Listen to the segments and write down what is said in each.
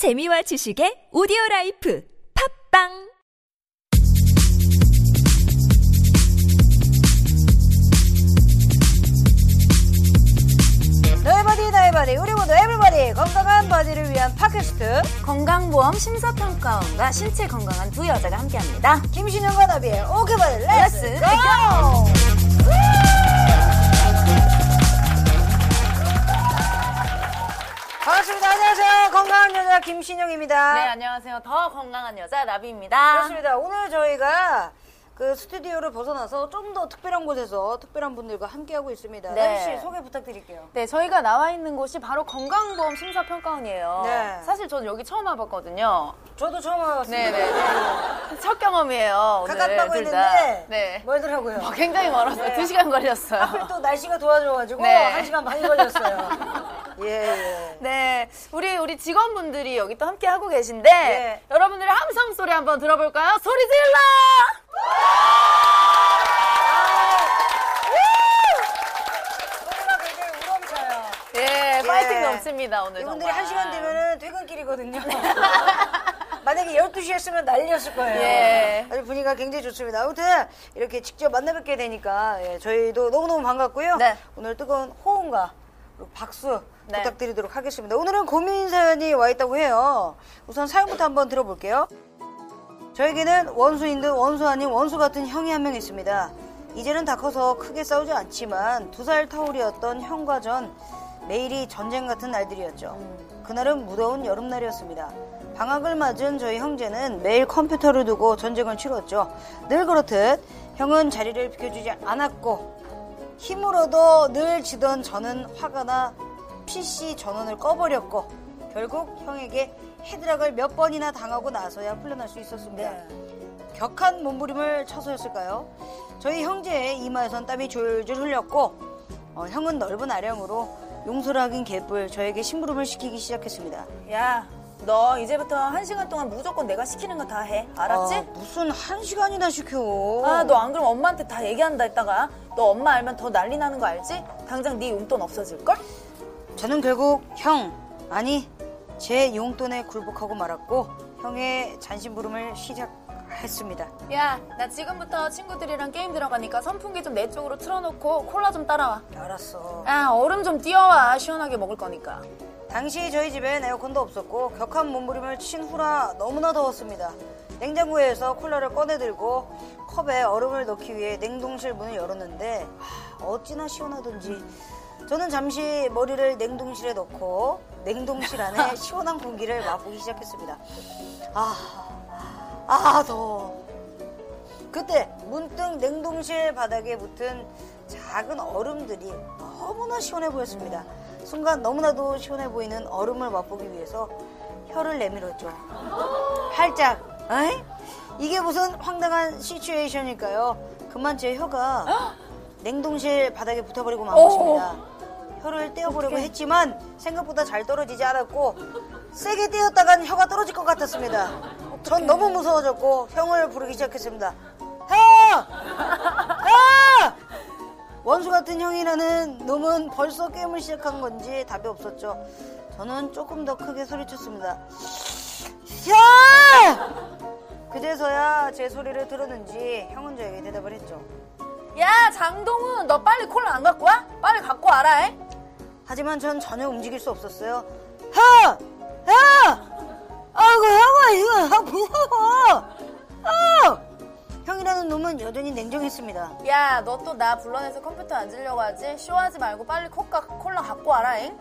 재미와 지식의 오디오 life 팟빵 나의 body 우리 모두 everybody 건강한 body를 위한 팟캐스트 건강보험 심사평가원과 신체 건강한 두 여자가 함께합니다. 김신영과 나비의 오케이 바디 let's let's go! 여자 김신영입니다 네, 안녕하세요. 더 건강한 여자 나비입니다. 그렇습니다 오늘 저희가 그 스튜디오를 벗어나서 좀 더 특별한 곳에서 특별한 분들과 함께하고 있습니다 네. 나비 씨 소개 부탁드릴게요 네, 저희가 나와 있는 곳이 바로 건강보험 심사평가원이에요. 네. 사실 저는 여기 처음 와봤거든요. 저도 처음 와봤습니다 네네네. 첫 경험이에요. 오늘 가깝다고 둘 다. 했는데 네. 멀더라고요 어, 굉장히 멀었어요. 네. 두 시간 걸렸어요. 하필 또 날씨가 도와줘가지고 네. 한 시간 반이 걸렸어요. 예, 예. 네, 우리 우리 직원분들이 여기 또 함께 하고 계신데 네. 여러분들의 함성 소리 한번 들어볼까요? 소리 질러! 예, 파이팅 예. 넘칩니다 오늘 이분들이 정말. 한 시간 되면은 퇴근길이거든요. 만약에 12시였으면 난리였을 거예요. 예. 아주 분위기가 굉장히 좋습니다. 아무튼 이렇게 직접 만나 뵙게 되니까 예, 저희도 너무너무 반갑고요. 네. 오늘 뜨거운 호응과 박수 네. 부탁드리도록 하겠습니다. 오늘은 고민 사연이 와 있다고 해요. 우선 사연부터 한번 들어볼게요. 저에게는 원수인 듯 원수 아닌 원수 같은 형이 한 명 있습니다. 이제는 다 커서 크게 싸우지 않지만 두살 터울이었던 형과 전 매일이 전쟁 같은 날들이었죠. 그날은 무더운 여름날이었습니다. 방학을 맞은 저희 형제는 매일 컴퓨터를 두고 전쟁을 치렀죠. 늘 그렇듯 형은 자리를 비켜주지 않았고 힘으로도 늘 지던 저는 화가 나 PC 전원을 꺼버렸고 결국 형에게 헤드락을 몇 번이나 당하고 나서야 풀려날 수 있었습니다. 격한 몸부림을 쳐서였을까요? 저희 형제의 이마에선 땀이 줄줄 흘렸고 어, 형은 넓은 아령으로 용서를 하긴 개뿔 저에게 심부름을 시키기 시작했습니다. 야, 너 이제부터 한 시간 동안 무조건 내가 시키는 거 다 해. 알았지? 아, 무슨 한 시간이나 시켜? 아, 너 안 그러면 엄마한테 다 얘기한다 했다가 너 엄마 알면 더 난리 나는 거 알지? 당장 네 용돈 없어질걸? 저는 결국 형 아니 제 용돈에 굴복하고 말았고 형의 잔심부름을 시작했습니다. 야, 나 지금부터 친구들이랑 게임 들어가니까 선풍기 좀 내 쪽으로 틀어놓고 콜라 좀 따라와. 알았어. 아, 얼음 좀 띄워와. 시원하게 먹을 거니까. 당시 저희 집엔 에어컨도 없었고 격한 몸부림을 친 후라 너무나 더웠습니다. 냉장고에서 콜라를 꺼내들고 컵에 얼음을 넣기 위해 냉동실 문을 열었는데 하, 어찌나 시원하던지 저는 잠시 머리를 냉동실에 넣고 냉동실 안에 시원한 공기를 맛보기 시작했습니다. 아, 아 더워. 그때 문득 냉동실 바닥에 붙은 작은 얼음들이 너무나 시원해 보였습니다. 순간 너무나도 시원해 보이는 얼음을 맛보기 위해서 혀를 내밀었죠. 활짝. 에이? 이게 무슨 황당한 시츄에이션일까요? 그만 제 혀가 냉동실 바닥에 붙어버리고 만 것입니다. 혀를 떼어보려고 했지만 생각보다 잘 떨어지지 않았고 세게 떼었다간 혀가 떨어질 것 같았습니다. 전 너무 무서워졌고 형을 부르기 시작했습니다. 원수 같은 형이라는 놈은 벌써 게임을 시작한 건지 답이 없었죠. 저는 조금 더 크게 소리쳤습니다. 형! 그제서야 제 소리를 들었는지 형은 저에게 대답을 했죠. 야, 장동훈, 너 빨리 콜라 안 갖고 와? 빨리 갖고 와라, 에? 하지만 전 전혀 움직일 수 없었어요. 형! 놈은 여전히 냉정했습니다. 야, 너 또 나 불러내서 컴퓨터 앉으려고 하지? 쇼하지 말고 빨리 콜라, 콜라 갖고 와라, 잉?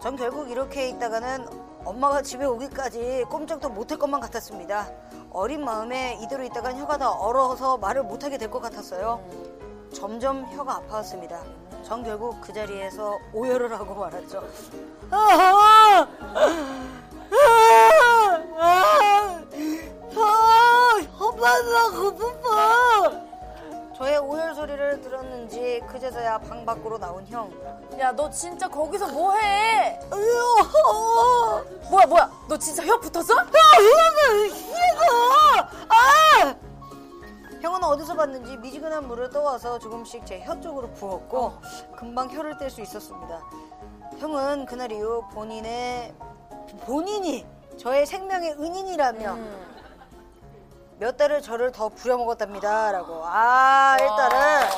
전 결국 이렇게 있다가는 엄마가 집에 오기까지 꼼짝도 못할 것만 같았습니다. 어린 마음에 이대로 있다간 혀가 다 얼어서 말을 못하게 될 것 같았어요. 점점 혀가 아파왔습니다. 전 결국 그 자리에서 오열을 하고 말았죠. 아, 혀빠나 고프파. 들었는지 그제서야 방 밖으로 나온 형. 야, 너 진짜 거기서 뭐 해? 으여, 뭐야, 뭐야? 너 진짜 혀 붙었어? 아! 형은 어디서 봤는지 미지근한 물을 떠와서 조금씩 제 혀 쪽으로 부었고 금방 혀를 뗄 수 있었습니다. 형은 그날 이후 본인의 본인이 저의 생명의 은인이라며 몇 달을 저를 더 부려먹었답니다라고. 아 일단은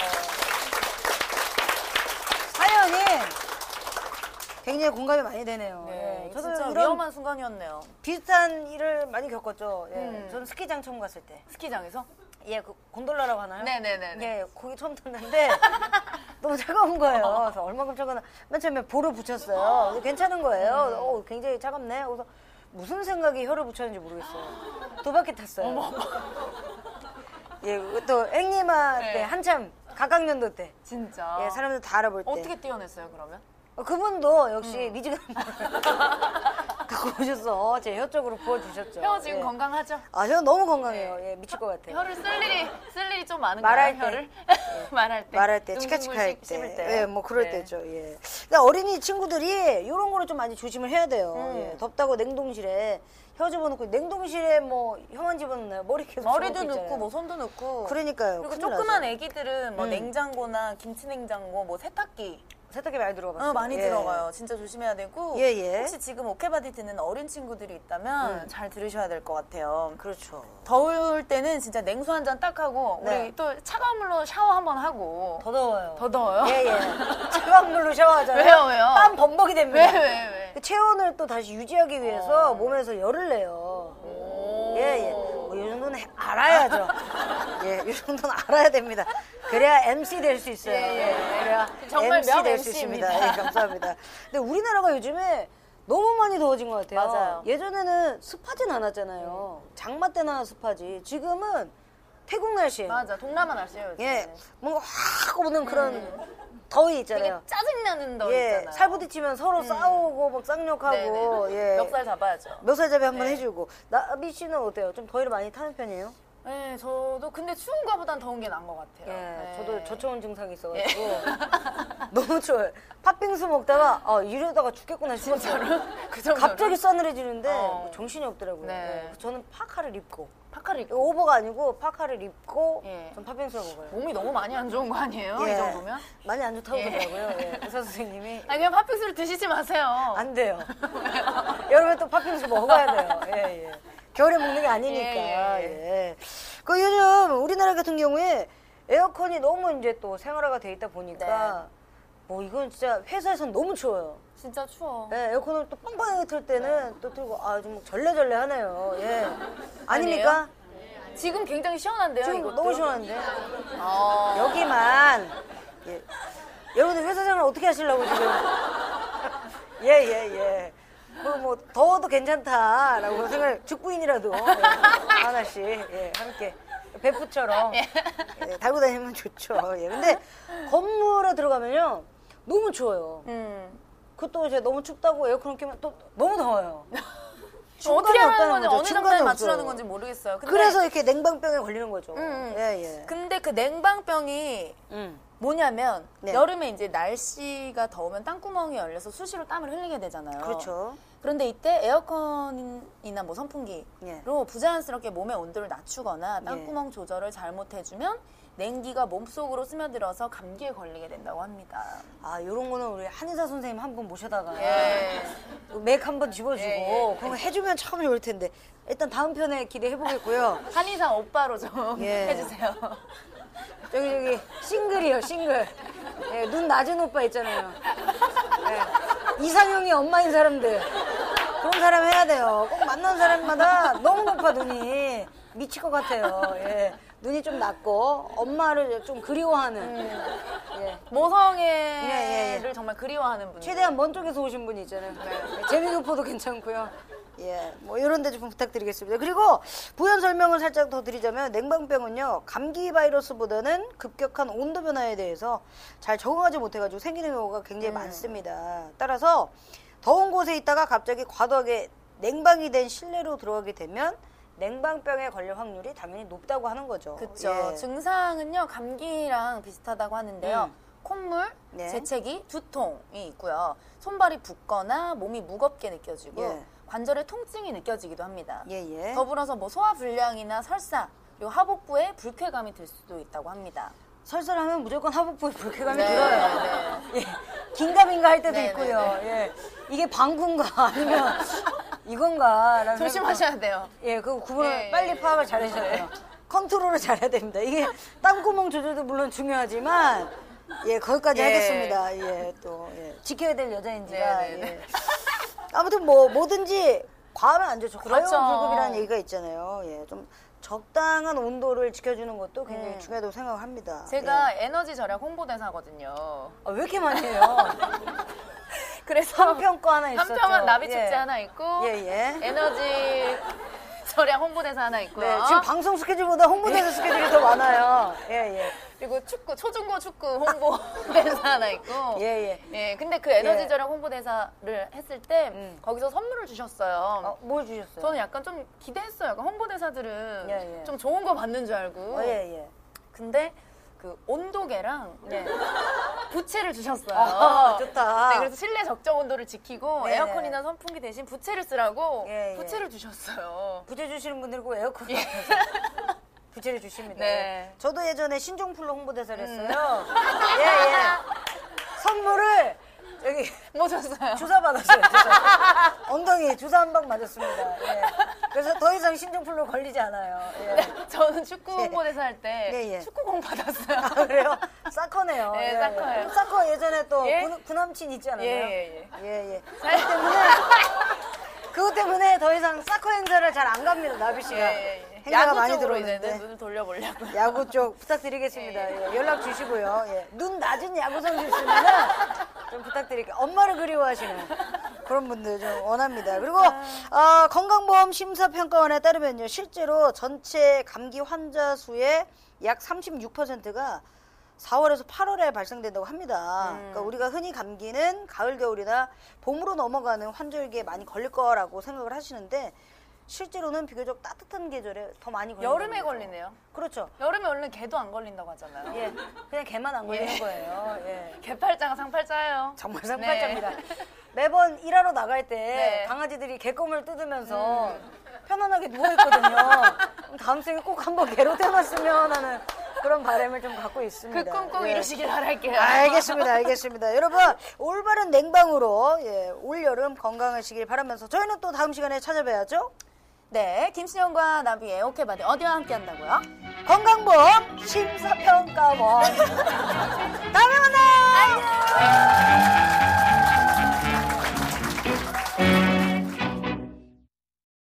사연이 굉장히 공감이 많이 되네요. 네, 예, 저도 진짜 이런 위험한 순간이었네요. 비슷한 일을 많이 겪었죠. 예, 음. 저는 스키장 처음 갔을 때. 스키장에서? 예, 그 곤돌라라고 하나요? 네네네네. 예, 거기 처음 탔는데 너무 차가운 거예요. 그래서 얼마큼 차가나 맨 처음에 볼을 붙였어요. 근데 괜찮은 거예요. 음. 어, 굉장히 차갑네. 그래서 무슨 생각이 혀를 붙였는지 모르겠어요. 두 바퀴 탔어요. 예, 또 행님한테 네. 한참 각각년도 때. 진짜. 예, 사람들 다 알아볼 때. 어떻게 뛰어냈어요, 그러면? 어, 그분도 역시 음. 미지근 갖고 오셔서 제 혀 쪽으로 부어주셨죠. 혀 지금 예. 건강하죠? 아, 저는 너무 건강해요. 예, 미칠 것 같아요. 혀를 쓸 일이 쓸 일이 좀 많은가요? 말할 때. 혀를 말할 때 말할 때, 뭉뭉 치카치카 할 씹- 씹을 때, 때. 예, 뭐 그럴 네. 때죠. 예. 그러니까 어린이 친구들이 이런 거를 좀 많이 조심을 해야 돼요. 음. 예. 덥다고 냉동실에 혀 집어넣고 냉동실에 뭐 혀만 집어넣나요? 머리 계속 머리도 집어넣고 넣고 있잖아요. 뭐 손도 넣고 그러니까요. 그리고 큰일 조그만 나죠. 애기들은 뭐 음. 냉장고나 김치 냉장고 뭐 세탁기 세탁기 많이 들어가봤어요. 어, 많이 예. 들어가요. 진짜 조심해야 되고 예, 예. 혹시 지금 오케바디 듣는 어린 친구들이 있다면 음. 잘 들으셔야 될 것 같아요. 그렇죠. 더울 때는 진짜 냉수 한 잔 딱 하고 네. 우리 또 차가운 물로 샤워 한번 하고 더 더워요. 더 더워요? 예, 예. 차가운 물로 샤워하잖아요. 왜요, 왜요? 땀 범벅이 됩니다. 왜, 왜, 왜? 그 체온을 또 다시 유지하기 위해서 어. 몸에서 열을 내요. 오. 예, 예. 뭐, 이 정도는 해- 알아야죠. 예, 이 정도는 알아야 됩니다. 그래야 MC 될 수 있어요. 예, 예. 그래야 정말 MC 명 될수 있습니다. 예, 감사합니다. 근데 우리나라가 요즘에 너무 많이 더워진 것 같아요. 맞아요. 예전에는 습하진 않았잖아요. 장마 때나 습하지. 지금은 태국 날씨. 맞아 동남아 날씨예요 요즘 예, 뭔가 확 오는 그런 더위 되게 있잖아요. 짜증나는 더 예, 있잖아요 살 부딪히면 서로 싸우고 막 쌍욕하고 네네. 예. 멱살 잡아야죠 멱살잡이 한번 네. 해주고 나비 씨는 어때요? 좀 더위를 많이 타는 편이에요? 네 저도 근데 추운 거보단 더운 게 나은 것 같아요 예, 네. 저도 저체온 증상이 있어가지고 너무 추워요. 팥빙수 먹다가 아 이러다가 죽겠구나 싶었어요. 그 정도로? 갑자기 싸늘해지는데 어. 뭐 정신이 없더라고요. 네. 예, 저는 파카를 입고 파카를 이거 오버가 아니고 파카를 입고 예. 전 팥빙수를 먹어요. 몸이 너무 많이 안 좋은 거 아니에요? 예, 이 정도면? 많이 안 좋다고 예. 그러더라고요. 예, 의사 선생님이 아니 그냥 팥빙수를 드시지 마세요 안 돼요. 여름에 또 팥빙수 먹어야 돼요. 예, 예. 겨울에 먹는 게 아니니까. 예, 예. 그 요즘 우리나라 같은 경우에 에어컨이 너무 이제 또 생활화가 돼 있다 보니까 뭐 이건 진짜 회사에선 너무 추워요. 진짜 추워 예, 에어컨을 또 빵빵하게 틀 때는 또 틀고 아 좀 절레절레 하네요. 예. 아닙니까? 지금 굉장히 시원한데요 지금 이것도? 너무 시원한데. 아, 여기만 예. 여러분들 회사 생활 어떻게 하시려고 지금 예 예 예. 뭐, 뭐 더워도 괜찮다라고 생각 죽부인이라도 예, 하나씩 예, 함께 베프처럼 예, 달고 다니면 좋죠. 예. 근데 건물에 들어가면요 너무 추워요. 음. 그것도 이제 너무 춥다고 에어컨을 켜면 또 너무 더워요. 어떻게 하는 건지. 어느 정도에. 맞추라는 건지 모르겠어요 근데, 그래서 이렇게 냉방병에 걸리는 거죠. 음. 예 예. 근데 그 냉방병이 음. 뭐냐면 네. 여름에 이제 날씨가 더우면 땅구멍이 열려서 수시로 땀을 흘리게 되잖아요. 그렇죠. 그런데 이때 에어컨이나 뭐 선풍기로 예. 부자연스럽게 몸의 온도를 낮추거나 땅구멍 조절을 잘못해주면 냉기가 몸속으로 스며들어서 감기에 걸리게 된다고 합니다. 아, 요런 거는 우리 한의사 선생님 한 분 모셔다가 예. 맥 한 번 집어주고 예, 예. 그런 거 해주면 참 좋을 텐데 일단 다음 편에 기대해보겠고요. 한의사 오빠로 좀 예. 해주세요. 저기 저기 싱글이요 싱글. 예, 눈 낮은 오빠 있잖아요. 예, 이상형이 엄마인 사람들 그런 사람 해야 돼요. 꼭 만난 사람마다 너무 높아 눈이 미칠 것 같아요. 예, 눈이 좀 낮고 엄마를 좀 그리워하는. 예. 모성애를 예, 예, 정말 그리워하는 분. 최대한 먼 쪽에서 오신 분이 있잖아요. 네, 재미교포도 괜찮고요. 예, 뭐 이런 데 좀 부탁드리겠습니다. 그리고 부연 설명을 살짝 더 드리자면 냉방병은요 감기 바이러스보다는 급격한 온도 변화에 대해서 잘 적응하지 못해가지고 생기는 경우가 굉장히 많습니다. 따라서 더운 곳에 있다가 갑자기 과도하게 냉방이 된 실내로 들어가게 되면 냉방병에 걸릴 확률이 당연히 높다고 하는 거죠. 그렇죠. 예. 증상은요 감기랑 비슷하다고 하는데요. 음. 콧물, 네. 재채기, 두통이 있고요. 손발이 붓거나 몸이 무겁게 느껴지고 예. 관절에 통증이 느껴지기도 합니다. 예, 예. 더불어서 뭐 소화 불량이나 설사, 그리고 하복부에 불쾌감이 들 수도 있다고 합니다. 설사하면 무조건 하복부에 불쾌감이 네, 들어요. 예. 긴가민가 할 때도 네, 있고요. 네, 예. 이게 방구인가 아니면 이건가라는 조심하셔야 돼요. 예, 그 구분을 빨리 예. 파악을 잘하셔야 돼요. 컨트롤을 잘해야 됩니다. 이게 땀구멍 조절도 물론 중요하지만 예, 거기까지 예. 하겠습니다. 예, 또 예, 지켜야 될 여자인지가 네, 네, 네. 예. 아무튼 뭐 뭐든지 과하면 안 좋죠. 그렇죠. 과용불급이라는 얘기가 있잖아요. 예, 좀 적당한 온도를 지켜주는 것도 굉장히 음. 중요하다고 생각합니다. 제가 예. 에너지 절약 홍보대사거든요. 아, 왜 이렇게 많이 해요? 그래서 한평 거 하나 있었죠. 한 평은 나비 축제 예. 하나 있고 예, 예. 에너지 절약 홍보대사 하나 있고요. 네, 지금 방송 스케줄보다 홍보대사 스케줄이 더 많아요. 예, 예. 그리고 축구 초중고 축구 홍보 대사 하나 있고. 예, 예. 예, 근데 그 에너지 예. 절약 홍보 대사를 했을 때 음. 거기서 선물을 주셨어요. 어, 뭘 주셨어요? 저는 약간 좀 기대했어요. 약간 홍보 대사들은 예, 예. 좀 좋은 거 받는 줄 알고. 어, 예, 예. 근데 그 온도계랑 예. 부채를 주셨어요. 아, 좋다. 네, 그래서 실내 적정 온도를 지키고 네. 에어컨이나 선풍기 대신 부채를 쓰라고 예, 예. 부채를 주셨어요. 부채 주시는 분들 꼭 에어컨 부채를 주십니다. 네. 음. 저도 예전에 신종플로 홍보대사를 했어요. 예, 예. 선물을 여기 뭐 줬어요? 주사 받았어요. 주사. 엉덩이 주사 한 방 맞았습니다. 예. 그래서 더 이상 신종플로 걸리지 않아요. 예. 저는 축구 홍보대사 할 때 예, 예. 축구공 받았어요. 아, 그래요? 사커네요. 네, 예, 사커예요. 예. 사커 예전에 또 예? 구, 구남친 있지 않았나요? 예, 예, 예. 예, 예. 그것 때문에 그것 때문에 더 이상 사커 행사를 잘 안 갑니다. 나비 씨가. 예, 예. 행사가 야구 많이 들어오는데. 눈을 돌려보려고요. 야구 쪽 부탁드리겠습니다. 예. 예, 연락 주시고요. 예. 눈 낮은 야구 선수 있으면 좀 부탁드릴게요. 엄마를 그리워하시는 그런 분들 좀 원합니다. 그리고 아, 건강보험 심사평가원에 따르면요, 실제로 전체 감기 환자 수의 약 36%가 4월에서 8월에 발생된다고 합니다. 음. 그러니까 우리가 흔히 감기는 가을, 겨울이나 봄으로 넘어가는 환절기에 많이 걸릴 거라고 생각을 하시는데 실제로는 비교적 따뜻한 계절에 더 많이 걸린다. 여름에 걸리네요. 그렇죠. 여름에 원래 개도 안 걸린다고 하잖아요. 예, 그냥 걔만 안 걸리는 예. 거예요. 예. 개팔자가 상팔자예요. 정말 네. 상팔자입니다. 매번 일하러 나갈 때 네. 강아지들이 개껌을 뜯으면서 편안하게 누워있거든요. 다음 생에 꼭 한번 개로 태어났으면 하는 그런 바람을 좀 갖고 있습니다. 그 꿈 꼭 예. 이루시길 바랄게요. 알겠습니다, 알겠습니다. 여러분, 올바른 냉방으로 예, 올여름 건강하시길 바라면서 저희는 또 다음 시간에 찾아뵈야죠. 네, 김신영과 나비의 오케이 바디 어디와 함께 한다고요? 건강보험 심사평가원. 다음에 만나요!